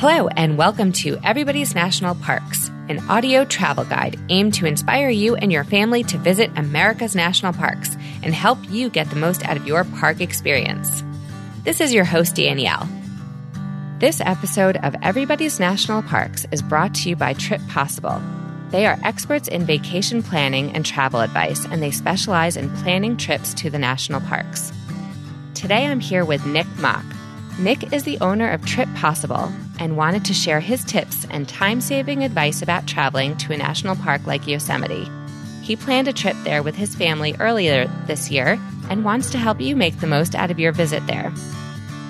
Hello, and welcome to Everybody's National Parks, an audio travel guide aimed to inspire you and your family to visit America's national parks and help you get the most out of your park experience. This is your host, Danielle. This episode of Everybody's National Parks is brought to you by Trip Possible. They are experts in vacation planning and travel advice, and they specialize in planning trips to the national parks. Today I'm here with Nick Mock. Nick is the owner of Trip Possible and wanted to share his tips and time saving advice about traveling to a national park like Yosemite. He planned a trip there with his family earlier this year and wants to help you make the most out of your visit there.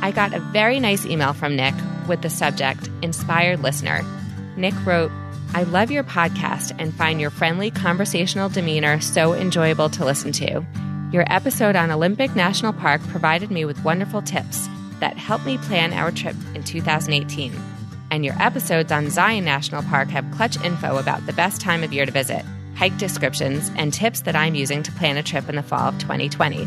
I got a very nice email from Nick with the subject Inspired Listener. Nick wrote, I love your podcast and find your friendly conversational demeanor so enjoyable to listen to. Your episode on Olympic National Park provided me with wonderful tips that helped me plan our trip in 2018. And your episodes on Zion National Park have clutch info about the best time of year to visit, hike descriptions, and tips that I'm using to plan a trip in the fall of 2020.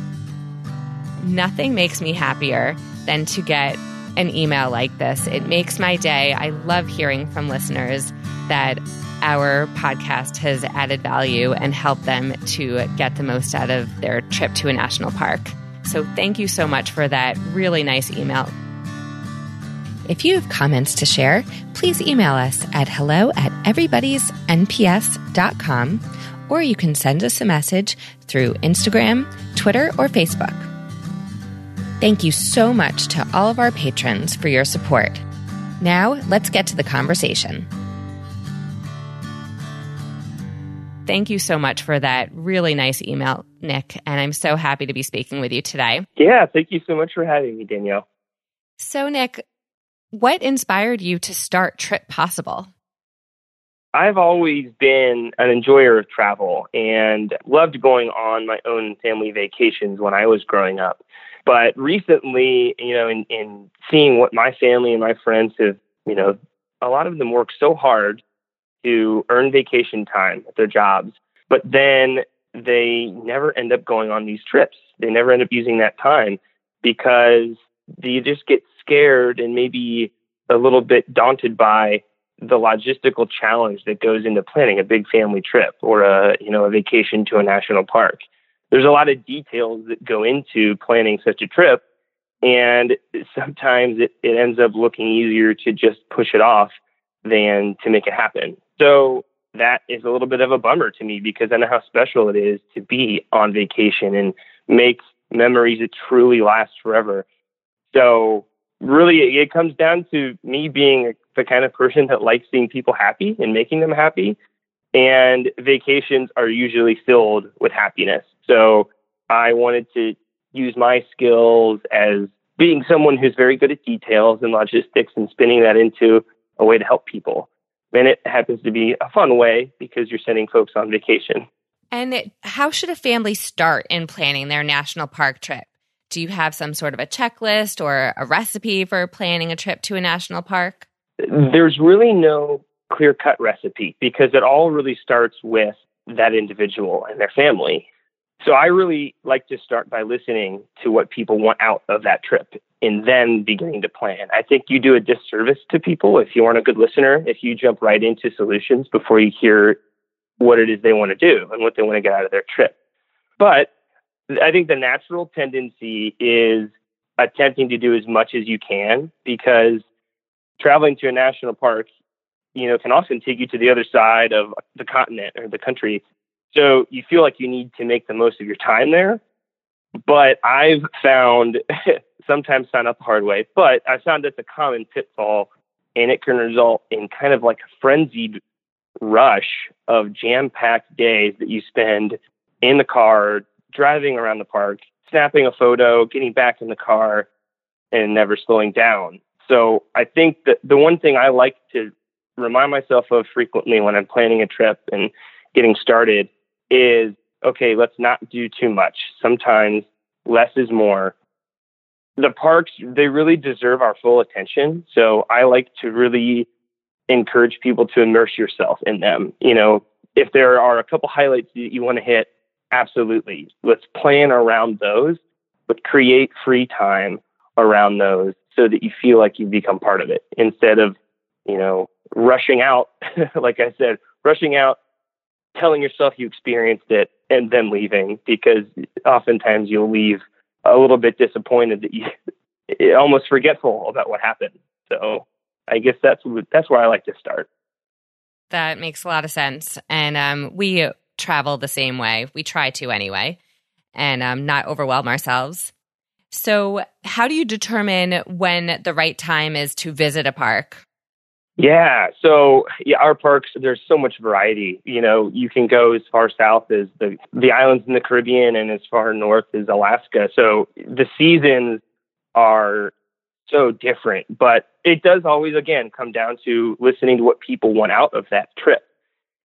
Nothing makes me happier than to get an email like this. It makes my day. I love hearing from listeners that our podcast has added value and helped them to get the most out of their trip to a national park. So thank you so much for that really nice email. If you have comments to share, please email us at hello at everybody'snps.com or you can send us a message through Instagram, Twitter, or Facebook. Thank you so much to all of our patrons for your support. Now, let's get to the conversation. Thank you so much for that really nice email, Nick. And I'm so happy to be speaking with you today. Yeah, thank you so much for having me, Danielle. So, Nick, what inspired you to start Trip Possible? I've always been an enjoyer of travel and loved going on my own family vacations when I was growing up. But recently, you know, in, in seeing what my family and my friends have, you know, a lot of them work so hard to earn vacation time at their jobs, but then they never end up going on these trips. They never end up using that time because they just get scared and maybe a little bit daunted by the logistical challenge that goes into planning a big family trip or a you know a vacation to a national park. There's a lot of details that go into planning such a trip, and sometimes it, it ends up looking easier to just push it off than to make it happen. So that is a little bit of a bummer to me because I know how special it is to be on vacation and make memories that truly last forever. So really it comes down to me being the kind of person that likes seeing people happy and making them happy. And vacations are usually filled with happiness. So I wanted to use my skills as being someone who's very good at details and logistics and spinning that into a way to help people. And it happens to be a fun way because you're sending folks on vacation. And it, how should a family start in planning their national park trip? Do you have some sort of a checklist or a recipe for planning a trip to a national park? There's really no clear cut recipe because it all really starts with that individual and their family. So I really like to start by listening to what people want out of that trip and then beginning to plan. I think you do a disservice to people if you aren't a good listener, if you jump right into solutions before you hear what it is they want to do and what they want to get out of their trip. But I think the natural tendency is attempting to do as much as you can because traveling to a national park, you know, can often take you to the other side of the continent or the country. So you feel like you need to make the most of your time there. But I've found sometimes found out the hard way, but I found that's a common pitfall and it can result in kind of like a frenzied rush of jam packed days that you spend in the car, driving around the park, snapping a photo, getting back in the car, and never slowing down. So I think that the one thing I like to remind myself of frequently when I'm planning a trip and getting started is okay, let's not do too much. Sometimes less is more the parks they really deserve our full attention. So i like to really encourage people to immerse yourself in them. You know if there are a couple highlights that you want to hit absolutely. Let's plan around those but create free time around those so that you feel like you become part of it. Instead of you know, rushing out, like I said, rushing out, telling yourself you experienced it, and then leaving because oftentimes you'll leave a little bit disappointed that you almost forgetful about what happened. So I guess that's that's where I like to start. That makes a lot of sense, and um, we travel the same way. We try to anyway, and um, not overwhelm ourselves. So, how do you determine when the right time is to visit a park? Yeah, so yeah, our parks there's so much variety. You know, you can go as far south as the the islands in the Caribbean and as far north as Alaska. So the seasons are so different, but it does always again come down to listening to what people want out of that trip.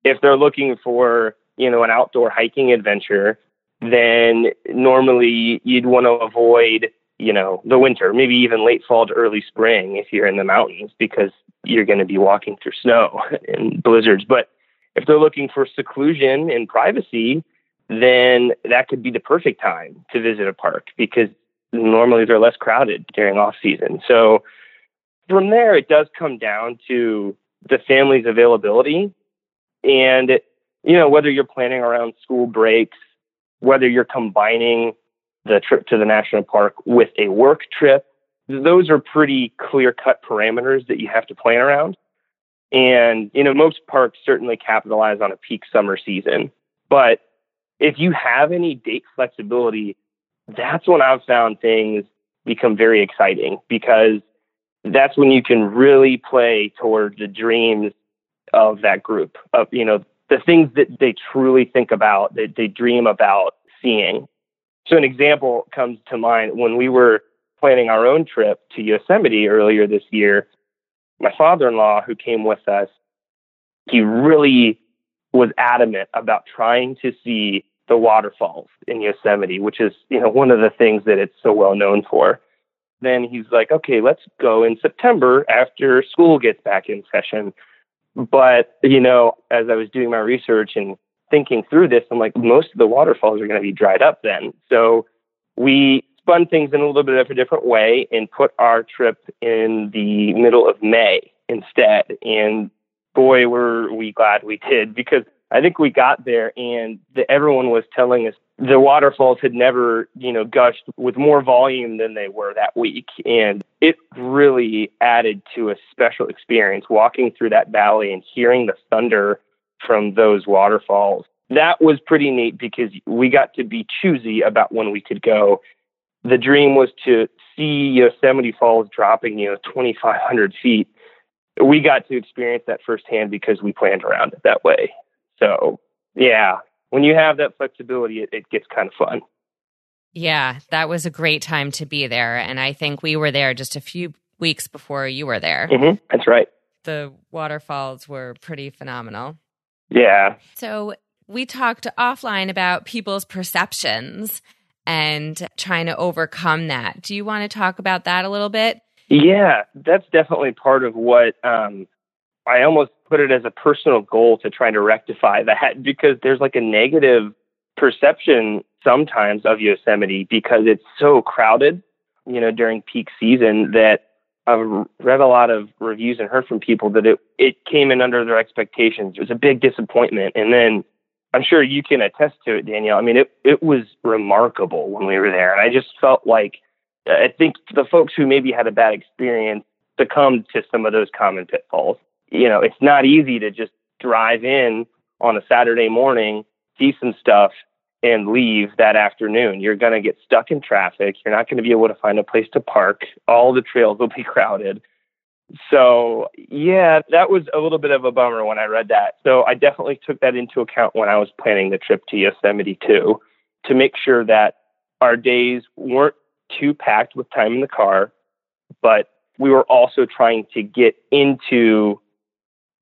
If they're looking for, you know, an outdoor hiking adventure, then normally you'd want to avoid, you know, the winter, maybe even late fall to early spring if you're in the mountains because you're going to be walking through snow and blizzards. But if they're looking for seclusion and privacy, then that could be the perfect time to visit a park because normally they're less crowded during off season. So from there, it does come down to the family's availability and, you know, whether you're planning around school breaks whether you're combining the trip to the national park with a work trip, those are pretty clear cut parameters that you have to plan around. And, you know, most parks certainly capitalize on a peak summer season. But if you have any date flexibility, that's when I've found things become very exciting because that's when you can really play toward the dreams of that group of, you know, the things that they truly think about, that they dream about seeing. So, an example comes to mind when we were planning our own trip to Yosemite earlier this year. My father in law, who came with us, he really was adamant about trying to see the waterfalls in Yosemite, which is, you know, one of the things that it's so well known for. Then he's like, okay, let's go in September after school gets back in session. But, you know, as I was doing my research and thinking through this, I'm like, most of the waterfalls are going to be dried up then. So we spun things in a little bit of a different way and put our trip in the middle of May instead. And boy, were we glad we did because I think we got there and the, everyone was telling us the waterfalls had never, you know, gushed with more volume than they were that week. And it really added to a special experience walking through that valley and hearing the thunder from those waterfalls. That was pretty neat because we got to be choosy about when we could go. The dream was to see Yosemite Falls dropping, you know, 2,500 feet. We got to experience that firsthand because we planned around it that way. So, yeah, when you have that flexibility, it, it gets kind of fun. Yeah, that was a great time to be there. And I think we were there just a few weeks before you were there. Mm-hmm, that's right. The waterfalls were pretty phenomenal. Yeah. So we talked offline about people's perceptions and trying to overcome that. Do you want to talk about that a little bit? Yeah, that's definitely part of what um, I almost put it as a personal goal to try to rectify that because there's like a negative perception sometimes of Yosemite because it's so crowded, you know, during peak season that I've read a lot of reviews and heard from people that it, it came in under their expectations. It was a big disappointment. And then I'm sure you can attest to it, Danielle. I mean, it, it was remarkable when we were there. And I just felt like I think the folks who maybe had a bad experience succumbed to some of those common pitfalls you know, it's not easy to just drive in on a Saturday morning, see some stuff, and leave that afternoon. You're going to get stuck in traffic. You're not going to be able to find a place to park. All the trails will be crowded. So, yeah, that was a little bit of a bummer when I read that. So, I definitely took that into account when I was planning the trip to Yosemite too, to make sure that our days weren't too packed with time in the car, but we were also trying to get into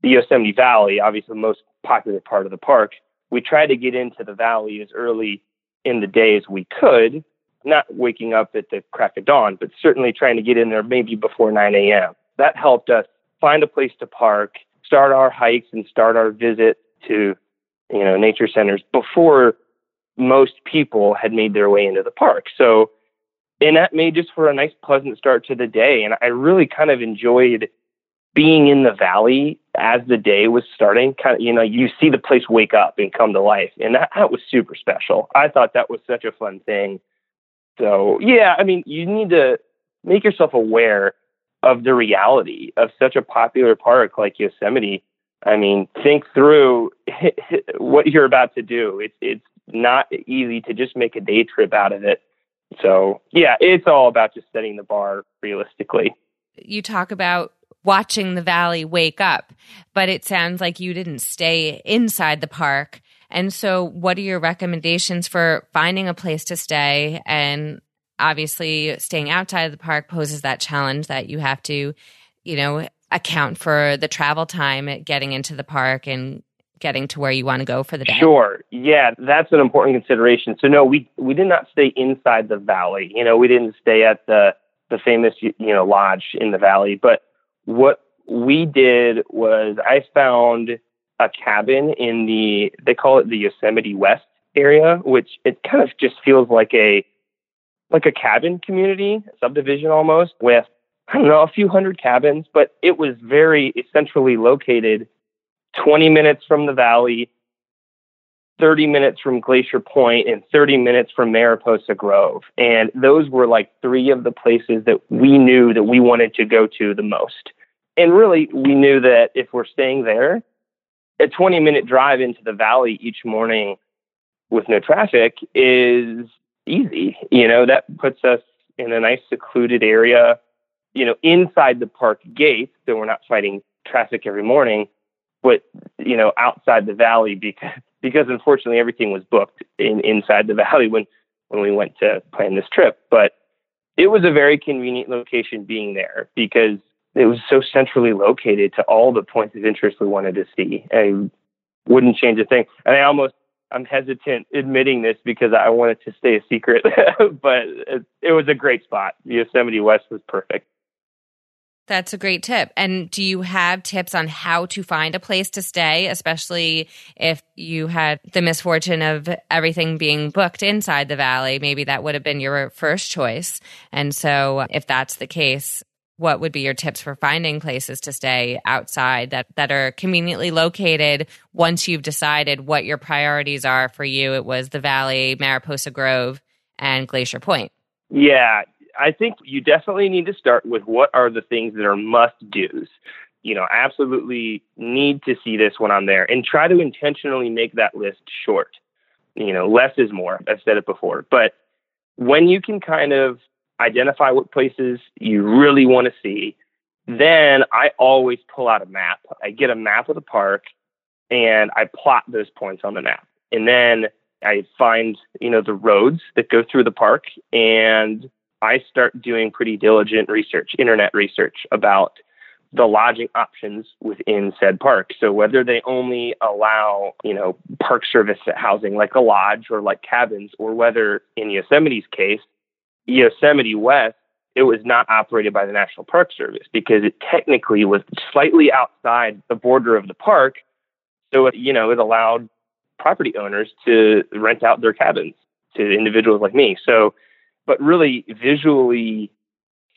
the Yosemite Valley, obviously the most popular part of the park, we tried to get into the valley as early in the day as we could, not waking up at the crack of dawn, but certainly trying to get in there maybe before 9 a.m. That helped us find a place to park, start our hikes, and start our visit to, you know, nature centers before most people had made their way into the park. So, and that made just for a nice, pleasant start to the day. And I really kind of enjoyed being in the valley as the day was starting, kind of, you know, you see the place wake up and come to life. And that, that was super special. I thought that was such a fun thing. So, yeah, I mean, you need to make yourself aware of the reality of such a popular park like Yosemite. I mean, think through what you're about to do. It's it's not easy to just make a day trip out of it. So, yeah, it's all about just setting the bar realistically. You talk about watching the valley wake up, but it sounds like you didn't stay inside the park. And so, what are your recommendations for finding a place to stay? And obviously, staying outside of the park poses that challenge that you have to, you know, account for the travel time getting into the park and getting to where you want to go for the day. Sure. Yeah, that's an important consideration. So no, we we did not stay inside the valley. You know, we didn't stay at the the famous you know lodge in the valley, but what we did was I found a cabin in the they call it the Yosemite West area, which it kind of just feels like a like a cabin community, subdivision almost, with I don't know, a few hundred cabins, but it was very centrally located, 20 minutes from the valley, 30 minutes from Glacier Point, and 30 minutes from Mariposa Grove. And those were like three of the places that we knew that we wanted to go to the most and really, we knew that if we're staying there, a 20 minute drive into the valley each morning with no traffic is easy. You know, that puts us in a nice secluded area, you know, inside the park gate. so we're not fighting traffic every morning, but you know, outside the valley because because unfortunately everything was booked in inside the valley when when we went to plan this trip. But it was a very convenient location being there because it was so centrally located to all the points of interest we wanted to see. I wouldn't change a thing. And I almost, I'm hesitant admitting this because I wanted to stay a secret, but it, it was a great spot. Yosemite West was perfect. That's a great tip. And do you have tips on how to find a place to stay, especially if you had the misfortune of everything being booked inside the valley? Maybe that would have been your first choice. And so, if that's the case, what would be your tips for finding places to stay outside that, that are conveniently located once you've decided what your priorities are for you? It was the Valley, Mariposa Grove, and Glacier Point. Yeah, I think you definitely need to start with what are the things that are must do's. You know, absolutely need to see this when I'm there and try to intentionally make that list short. You know, less is more. I've said it before. But when you can kind of identify what places you really want to see. Then I always pull out a map. I get a map of the park and I plot those points on the map. And then I find, you know, the roads that go through the park and I start doing pretty diligent research, internet research about the lodging options within said park. So whether they only allow, you know, park service housing like a lodge or like cabins, or whether in Yosemite's case, Yosemite West, it was not operated by the National Park Service because it technically was slightly outside the border of the park. So, it, you know, it allowed property owners to rent out their cabins to individuals like me. So, but really visually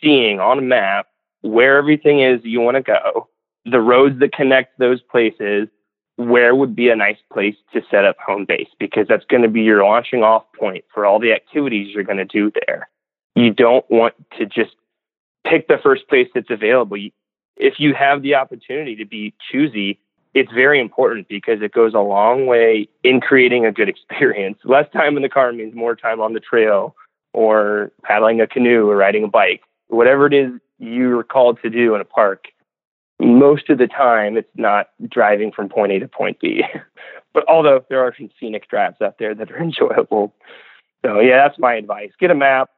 seeing on a map where everything is you want to go, the roads that connect those places, where would be a nice place to set up home base because that's going to be your launching off point for all the activities you're going to do there you don't want to just pick the first place that's available. If you have the opportunity to be choosy, it's very important because it goes a long way in creating a good experience. Less time in the car means more time on the trail or paddling a canoe or riding a bike. Whatever it is you're called to do in a park, most of the time it's not driving from point A to point B. but although there are some scenic drives out there that are enjoyable. So yeah, that's my advice. Get a map,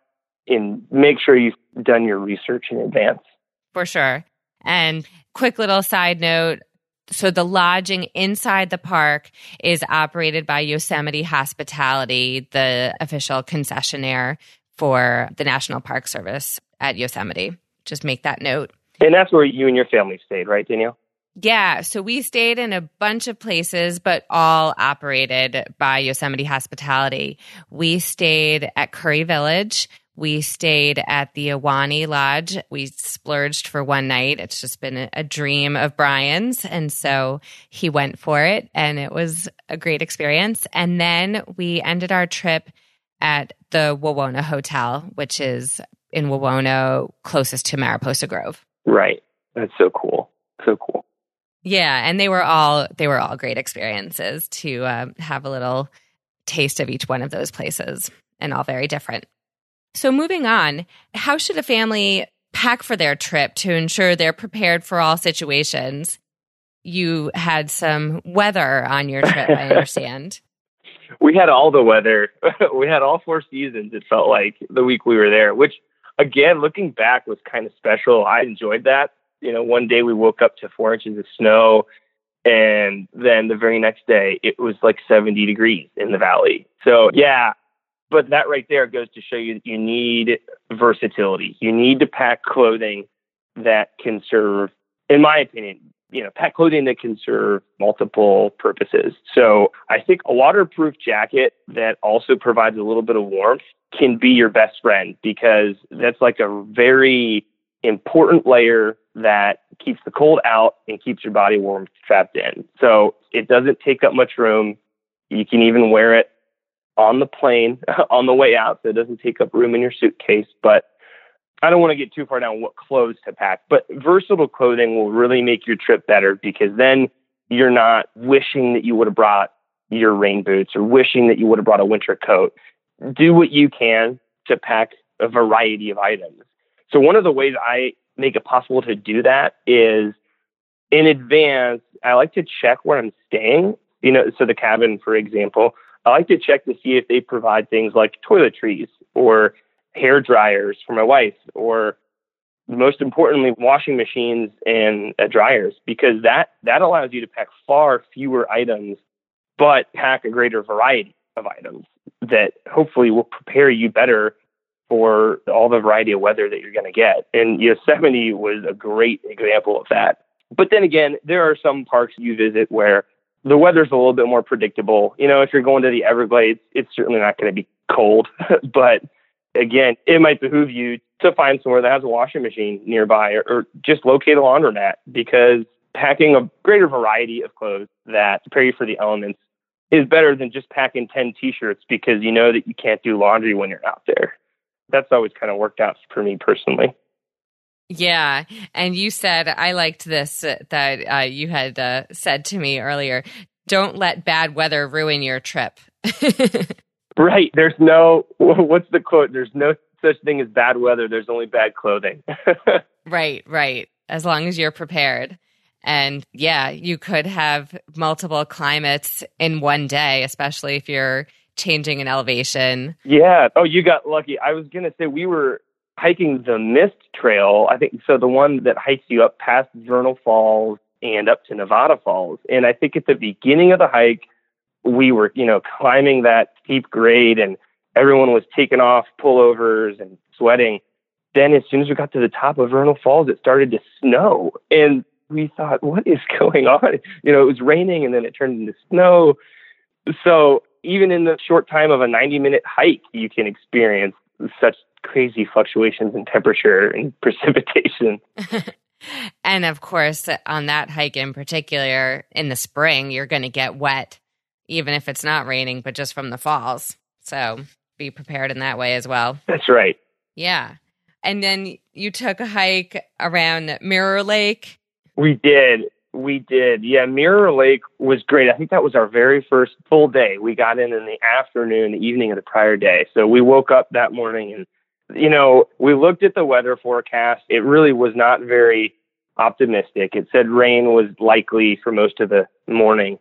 and make sure you've done your research in advance. For sure. And quick little side note so the lodging inside the park is operated by Yosemite Hospitality, the official concessionaire for the National Park Service at Yosemite. Just make that note. And that's where you and your family stayed, right, Danielle? Yeah, so we stayed in a bunch of places, but all operated by Yosemite Hospitality. We stayed at Curry Village, We stayed at the Ahwahnee Lodge. We splurged for one night. It's just been a, dream of Brian's. And so he went for it, and it was a great experience. And then we ended our trip at the Wawona Hotel, which is in Wawona, closest to Mariposa Grove. Right. That's so cool. So cool. Yeah, and they were all they were all great experiences to uh, have a little taste of each one of those places, and all very different. So, moving on, how should a family pack for their trip to ensure they're prepared for all situations? You had some weather on your trip, I understand. we had all the weather. we had all four seasons, it felt like, the week we were there, which, again, looking back was kind of special. I enjoyed that you know, one day we woke up to four inches of snow, and then the very next day it was like 70 degrees in the valley. So, yeah, but that right there goes to show you that you need versatility. You need to pack clothing that can serve, in my opinion, you know, pack clothing that can serve multiple purposes. So I think a waterproof jacket that also provides a little bit of warmth can be your best friend because that's like a very important layer that keeps the cold out and keeps your body warm trapped in. So it doesn't take up much room. You can even wear it on the plane on the way out, so it doesn't take up room in your suitcase. But I don't want to get too far down what clothes to pack, but versatile clothing will really make your trip better because then you're not wishing that you would have brought your rain boots or wishing that you would have brought a winter coat. Do what you can to pack a variety of items. So one of the ways I make it possible to do that is in advance, I like to check where I'm staying. You know, so the cabin, for example, I like to check to see if they provide things like toiletries or hair dryers for my wife, or most importantly, washing machines and uh, dryers, because that that allows you to pack far fewer items, but pack a greater variety of items that hopefully will prepare you better for all the variety of weather that you're going to get. And Yosemite was a great example of that. But then again, there are some parks you visit where the weather's a little bit more predictable. You know, if you're going to the Everglades, it's certainly not going to be cold. but again, it might behoove you to find somewhere that has a washing machine nearby or, or just locate a laundromat because packing a greater variety of clothes that prepare you for the elements is better than just packing 10 t-shirts because you know that you can't do laundry when you're out there that's always kind of worked out for me personally. Yeah. And you said, I liked this uh, that uh, you had uh, said to me earlier don't let bad weather ruin your trip. right. There's no, what's the quote? There's no such thing as bad weather. There's only bad clothing. right. Right. As long as you're prepared. And yeah, you could have multiple climates in one day, especially if you're changing in elevation. Yeah. Oh, you got lucky. I was going to say we were hiking the Mist Trail. I think so. The one that hikes you up past Vernal Falls and up to Nevada Falls. And I think at the beginning of the hike, we were, you know, climbing that steep grade and everyone was taking off pullovers and sweating. Then as soon as we got to the top of Vernal Falls, it started to snow. And we thought, what is going on? You know, it was raining and then it turned into snow. So even in the short time of a 90 minute hike, you can experience such crazy fluctuations in temperature and precipitation. and of course, on that hike in particular, in the spring, you're going to get wet, even if it's not raining, but just from the falls. So be prepared in that way as well. That's right. Yeah. And then you took a hike around Mirror Lake. We did. We did. Yeah, Mirror Lake was great. I think that was our very first full day. We got in in the afternoon, the evening of the prior day. So we woke up that morning and, you know, we looked at the weather forecast. It really was not very optimistic. It said rain was likely for most of the morning.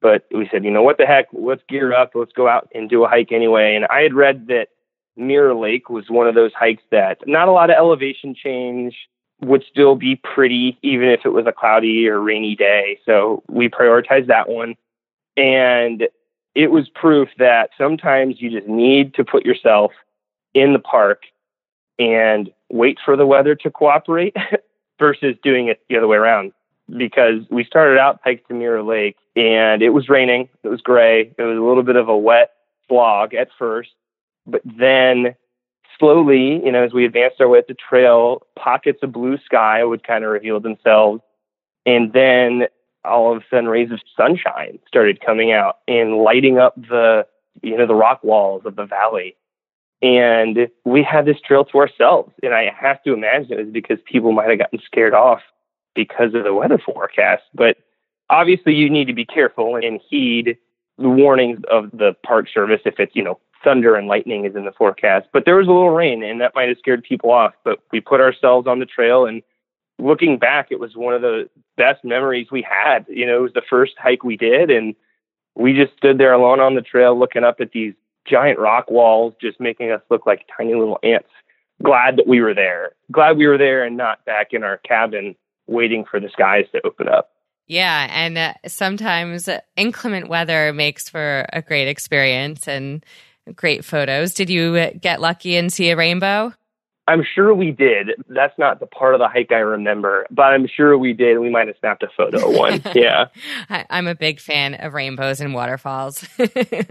But we said, you know, what the heck? Let's gear up. Let's go out and do a hike anyway. And I had read that Mirror Lake was one of those hikes that not a lot of elevation change would still be pretty even if it was a cloudy or rainy day. So we prioritized that one. And it was proof that sometimes you just need to put yourself in the park and wait for the weather to cooperate versus doing it the other way around. Because we started out Pike to Mirror Lake and it was raining, it was gray, it was a little bit of a wet slog at first, but then slowly, you know, as we advanced our way up the trail, pockets of blue sky would kind of reveal themselves. And then all of a sudden rays of sunshine started coming out and lighting up the, you know, the rock walls of the valley. And we had this trail to ourselves. And I have to imagine it was because people might have gotten scared off because of the weather forecast. But obviously you need to be careful and heed the warnings of the park service if it's, you know, thunder and lightning is in the forecast. But there was a little rain and that might have scared people off. But we put ourselves on the trail and looking back, it was one of the best memories we had. You know, it was the first hike we did and we just stood there alone on the trail looking up at these giant rock walls, just making us look like tiny little ants. Glad that we were there. Glad we were there and not back in our cabin waiting for the skies to open up. Yeah, and uh, sometimes inclement weather makes for a great experience and great photos. Did you get lucky and see a rainbow? I'm sure we did. That's not the part of the hike I remember, but I'm sure we did. We might have snapped a photo of one. Yeah. I, am a big fan of rainbows and waterfalls. and,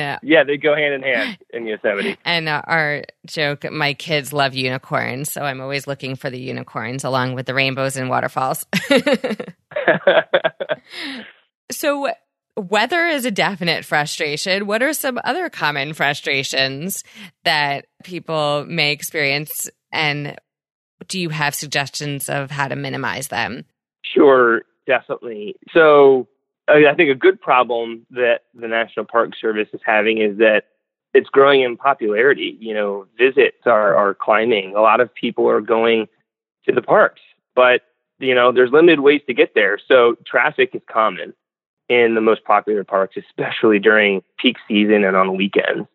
uh, yeah, they go hand in hand in Yosemite. And uh, our joke, my kids love unicorns, so I'm always looking for the unicorns along with the rainbows and waterfalls. so, weather is a definite frustration. What are some other common frustrations that people may experience, and do you have suggestions of how to minimize them? Sure, definitely. So, I think a good problem that the National Park Service is having is that it's growing in popularity. You know, visits are, are climbing. A lot of people are going to the parks, but, you know, there's limited ways to get there. So traffic is common in the most popular parks, especially during peak season and on weekends.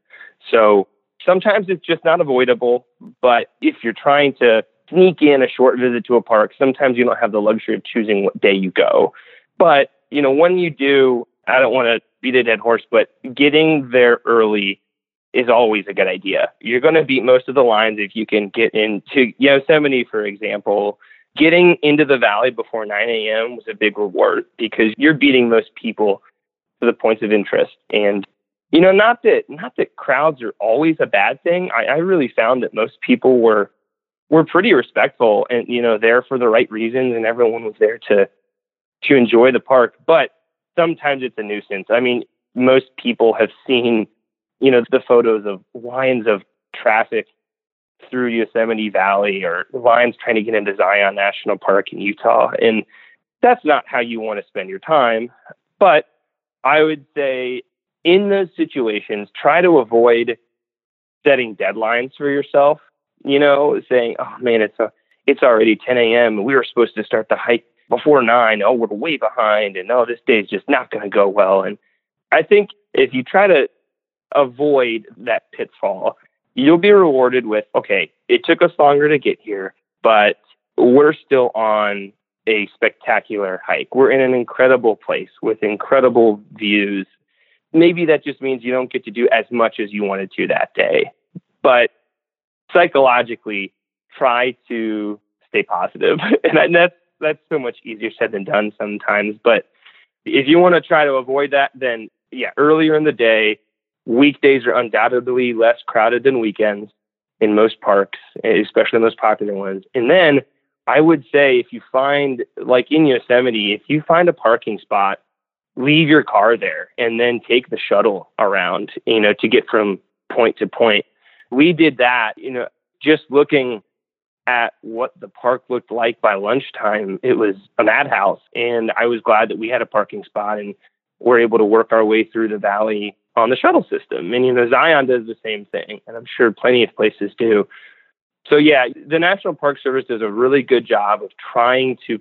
So sometimes it's just not avoidable, but if you're trying to sneak in a short visit to a park, sometimes you don't have the luxury of choosing what day you go. But you know, when you do, I don't want to beat a dead horse, but getting there early is always a good idea. You're going to beat most of the lines if you can get into Yosemite, for example. Getting into the valley before 9 a.m. was a big reward because you're beating most people to the points of interest. And you know, not that not that crowds are always a bad thing. I, I really found that most people were were pretty respectful and you know there for the right reasons, and everyone was there to to enjoy the park, but sometimes it's a nuisance. I mean, most people have seen, you know, the photos of lines of traffic through Yosemite Valley or lines trying to get into Zion National Park in Utah. And that's not how you want to spend your time. But I would say in those situations, try to avoid setting deadlines for yourself. You know, saying, "Oh man, it's a, it's already 10 a.m. We were supposed to start the hike before nine, oh, we're way behind, and oh, this day is just not going to go well. And I think if you try to avoid that pitfall, you'll be rewarded with, okay, it took us longer to get here, but we're still on a spectacular hike. We're in an incredible place with incredible views. Maybe that just means you don't get to do as much as you wanted to that day, but psychologically, try to stay positive. and that's that's so much easier said than done sometimes. But if you want to try to avoid that, then yeah, earlier in the day, weekdays are undoubtedly less crowded than weekends in most parks, especially the most popular ones. And then I would say if you find, like in Yosemite, if you find a parking spot, leave your car there and then take the shuttle around, you know, to get from point to point. We did that, you know, just looking at what the park looked like by lunchtime, it was a madhouse. And I was glad that we had a parking spot and were able to work our way through the valley on the shuttle system. And, you know, Zion does the same thing, and I'm sure plenty of places do. So, yeah, the National Park Service does a really good job of trying to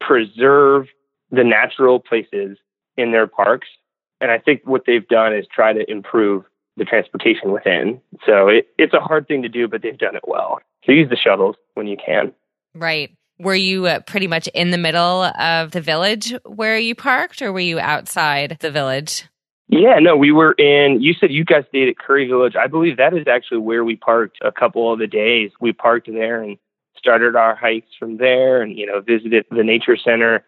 preserve the natural places in their parks. And I think what they've done is try to improve the transportation within. So it, it's a hard thing to do, but they've done it well. So use the shuttles when you can. Right. Were you uh, pretty much in the middle of the village where you parked, or were you outside the village? Yeah, no, we were in. You said you guys stayed at Curry Village. I believe that is actually where we parked a couple of the days. We parked there and started our hikes from there, and you know visited the nature center.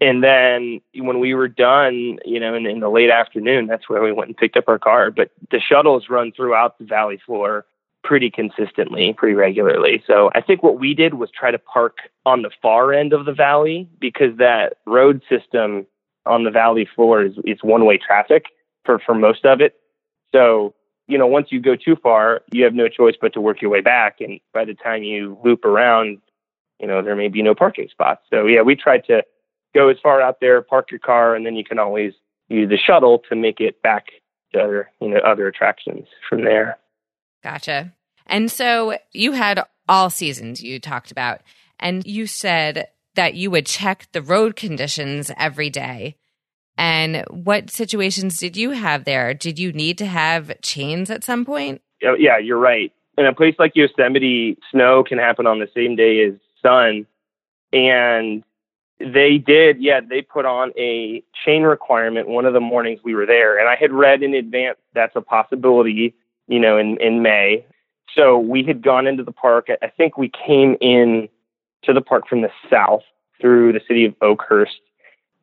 And then when we were done, you know, in, in the late afternoon, that's where we went and picked up our car. But the shuttles run throughout the valley floor pretty consistently, pretty regularly. So I think what we did was try to park on the far end of the valley because that road system on the valley floor is, is one way traffic for, for most of it. So, you know, once you go too far, you have no choice but to work your way back. And by the time you loop around, you know, there may be no parking spots. So yeah, we tried to go as far out there, park your car, and then you can always use the shuttle to make it back to other, you know, other attractions from there. Gotcha. And so you had all seasons you talked about, and you said that you would check the road conditions every day. And what situations did you have there? Did you need to have chains at some point? Yeah, you're right. In a place like Yosemite, snow can happen on the same day as sun. And they did, yeah, they put on a chain requirement one of the mornings we were there. And I had read in advance that's a possibility, you know, in, in May. So we had gone into the park. I think we came in to the park from the south through the city of Oakhurst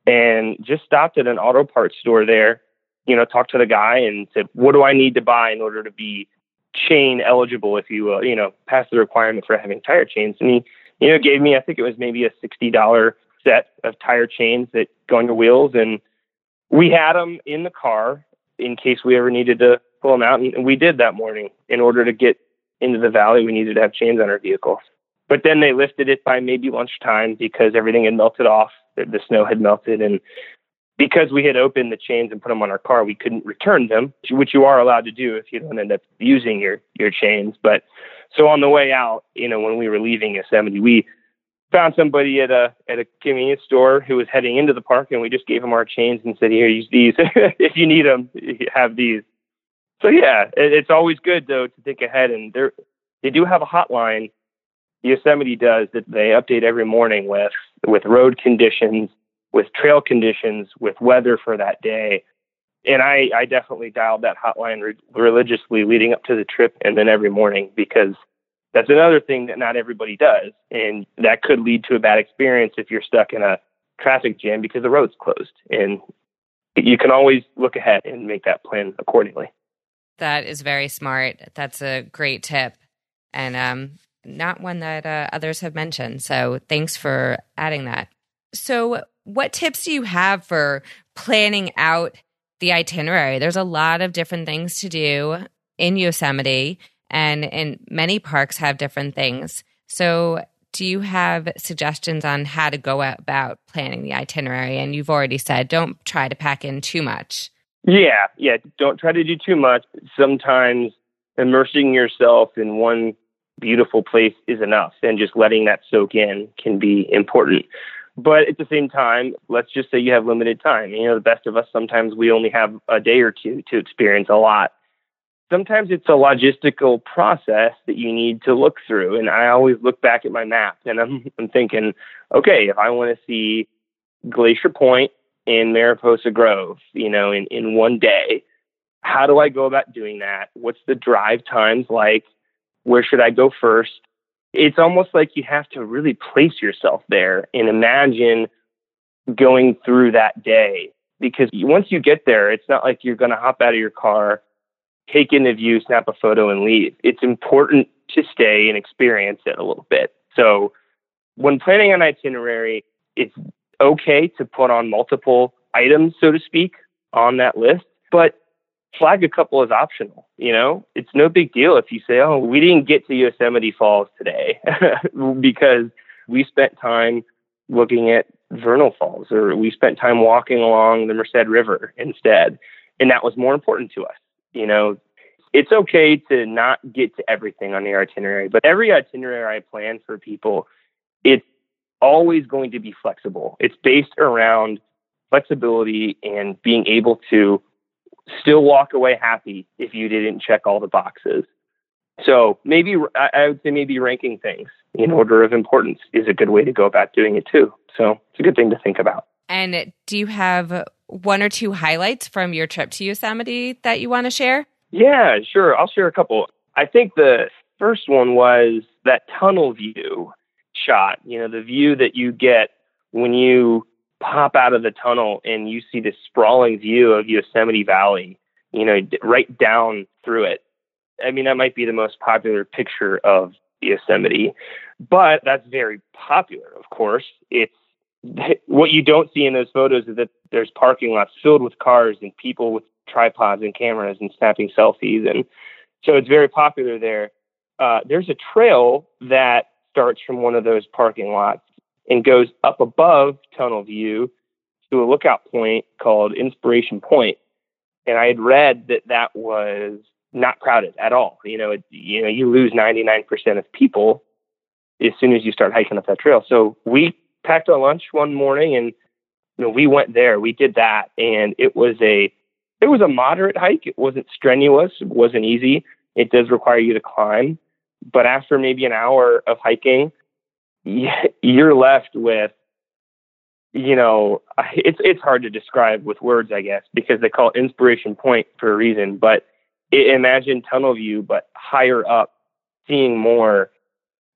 and just stopped at an auto parts store there, you know, talked to the guy and said, what do I need to buy in order to be chain eligible, if you will, you know, pass the requirement for having tire chains. And he, you know, gave me, I think it was maybe a $60 set of tire chains that go on your wheels. And we had them in the car in case we ever needed to pull them out. And we did that morning in order to get into the valley. We needed to have chains on our vehicles. But then they lifted it by maybe lunchtime because everything had melted off. The, the snow had melted. And because we had opened the chains and put them on our car, we couldn't return them, which you are allowed to do if you don't end up using your, your chains. But so on the way out, you know, when we were leaving Yosemite, we found somebody at a at a convenience store who was heading into the park, and we just gave him our chains and said, "Here, use these. if you need them, have these." So yeah, it, it's always good though to think ahead, and they they do have a hotline. Yosemite does that they update every morning with with road conditions, with trail conditions, with weather for that day. And I, I definitely dialed that hotline re- religiously leading up to the trip and then every morning because that's another thing that not everybody does. And that could lead to a bad experience if you're stuck in a traffic jam because the road's closed. And you can always look ahead and make that plan accordingly. That is very smart. That's a great tip. And um, not one that uh, others have mentioned. So thanks for adding that. So, what tips do you have for planning out the itinerary? There's a lot of different things to do in Yosemite and in many parks have different things. So do you have suggestions on how to go about planning the itinerary? And you've already said don't try to pack in too much. Yeah, yeah. Don't try to do too much. Sometimes immersing yourself in one beautiful place is enough, and just letting that soak in can be important. But at the same time, let's just say you have limited time. You know, the best of us, sometimes we only have a day or two to experience a lot sometimes it's a logistical process that you need to look through. And I always look back at my map and I'm, I'm thinking, okay, if I want to see Glacier Point in Mariposa Grove, you know, in, in one day, how do I go about doing that? What's the drive times like? Where should I go first? It's almost like you have to really place yourself there and imagine going through that day. Because once you get there, it's not like you're going to hop out of your car take in the view, snap a photo, and leave. It's important to stay and experience it a little bit. So when planning an itinerary, it's okay to put on multiple items, so to speak, on that list, but flag a couple as optional. You know, it's no big deal if you say, oh, we didn't get to Yosemite Falls today because we spent time looking at Vernal Falls or we spent time walking along the Merced River instead. And that was more important to us. You know, it's okay to not get to everything on the itinerary, but every itinerary I plan for people, it's always going to be flexible. It's based around flexibility and being able to still walk away happy if you didn't check all the boxes. So maybe I would say maybe ranking things in order of importance is a good way to go about doing it too. So it's a good thing to think about. And do you have one or two highlights from your trip to Yosemite that you want to share? Yeah, sure. I'll share a couple. I think the first one was that tunnel view shot, you know, the view that you get when you pop out of the tunnel and you see this sprawling view of Yosemite Valley, you know, right down through it. I mean, that might be the most popular picture of Yosemite, but that's very popular, of course. It's what you don't see in those photos is that there's parking lots filled with cars and people with tripods and cameras and snapping selfies. And so it's very popular there. Uh, there's a trail that starts from one of those parking lots and goes up above Tunnel View to a lookout point called Inspiration Point. And I had read that that was not crowded at all. You know, it, you know, you lose 99% of people as soon as you start hiking up that trail. So we packed our lunch one morning and you know, we went there. We did that, and it was a it was a moderate hike. It wasn't strenuous. It wasn't easy. It does require you to climb, but after maybe an hour of hiking, you're left with you know it's it's hard to describe with words i guess because they call it inspiration point for a reason but it, imagine tunnel view but higher up seeing more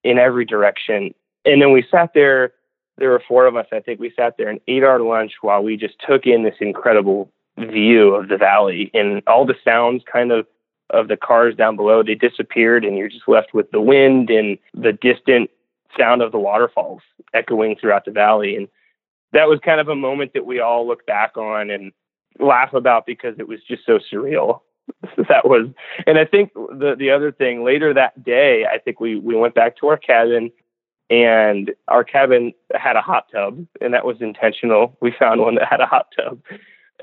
in every direction. And then we sat there there were four of us i think we sat there and ate our lunch while we just took in this incredible view of the valley. And all the sounds kind of of the cars down below they disappeared and you're just left with the wind and the distant sound of the waterfalls echoing throughout the valley. And that was kind of a moment that we all look back on and laugh about because it was just so surreal. that was, and I think the the other thing later that day, I think we we went back to our cabin, and our cabin had a hot tub, and that was intentional. We found one that had a hot tub,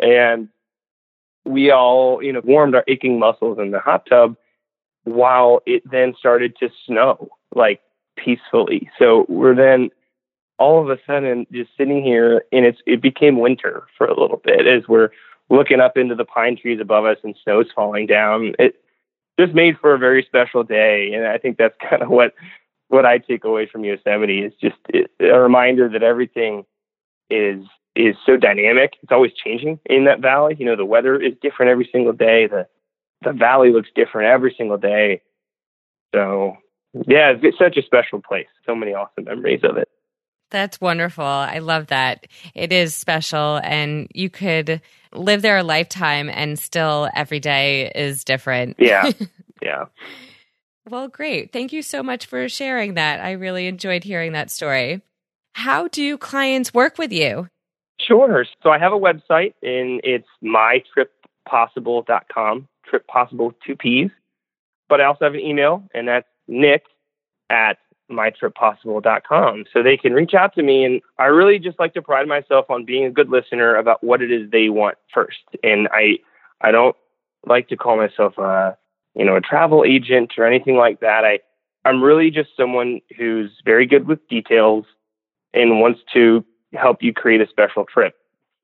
and we all you know warmed our aching muscles in the hot tub while it then started to snow like peacefully. So we're then all of a sudden just sitting here and it's it became winter for a little bit as we're looking up into the pine trees above us and snow's falling down. It just made for a very special day and I think that's kind of what what I take away from Yosemite is just a reminder that everything is is so dynamic. It's always changing in that valley. You know, the weather is different every single day. The the valley looks different every single day. So yeah, it's such a special place. So many awesome memories of it. That's wonderful. I love that. It is special, and you could live there a lifetime, and still every day is different. Yeah. Yeah. well, great. Thank you so much for sharing that. I really enjoyed hearing that story. How do clients work with you? Sure. So I have a website, and it's mytrippossible.com, trip possible two P's. But I also have an email, and that's nick at mytrippossible.com. So they can reach out to me. And I really just like to pride myself on being a good listener about what it is they want first. And I, I don't like to call myself a, you know, a travel agent or anything like that. I, I'm really just someone who's very good with details and wants to help you create a special trip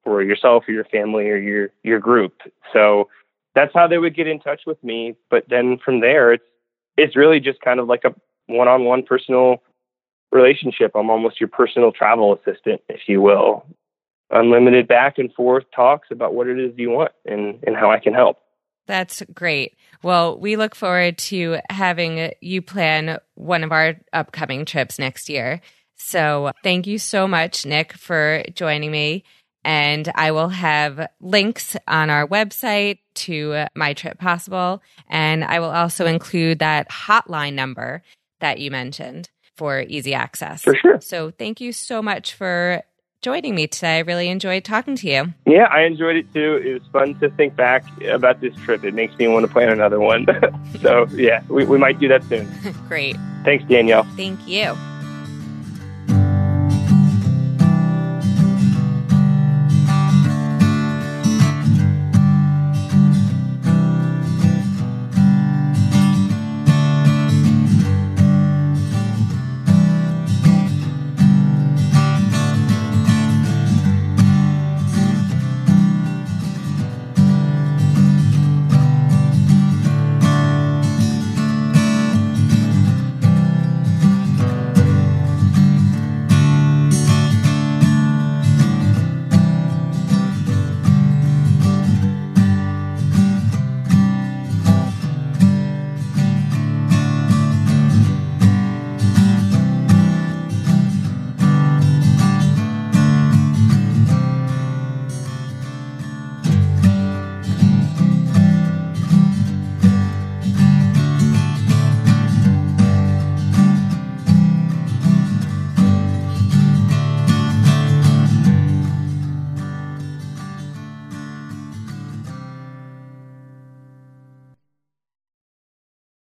for yourself or your family or your, your group. So that's how they would get in touch with me. But then from there, it's, it's really just kind of like a one-on-one personal relationship. I'm almost your personal travel assistant, if you will. Unlimited back and forth talks about what it is you want and, and how I can help. That's great. Well, we look forward to having you plan one of our upcoming trips next year. So thank you so much, Nick, for joining me. And I will have links on our website to My Trip Possible. And I will also include that hotline number that you mentioned for easy access. For sure. So thank you so much for joining me today. I really enjoyed talking to you. Yeah, I enjoyed it too. It was fun to think back about this trip. It makes me want to plan another one. so, yeah, we, we might do that soon. Great. Thanks, Danielle. Thank you.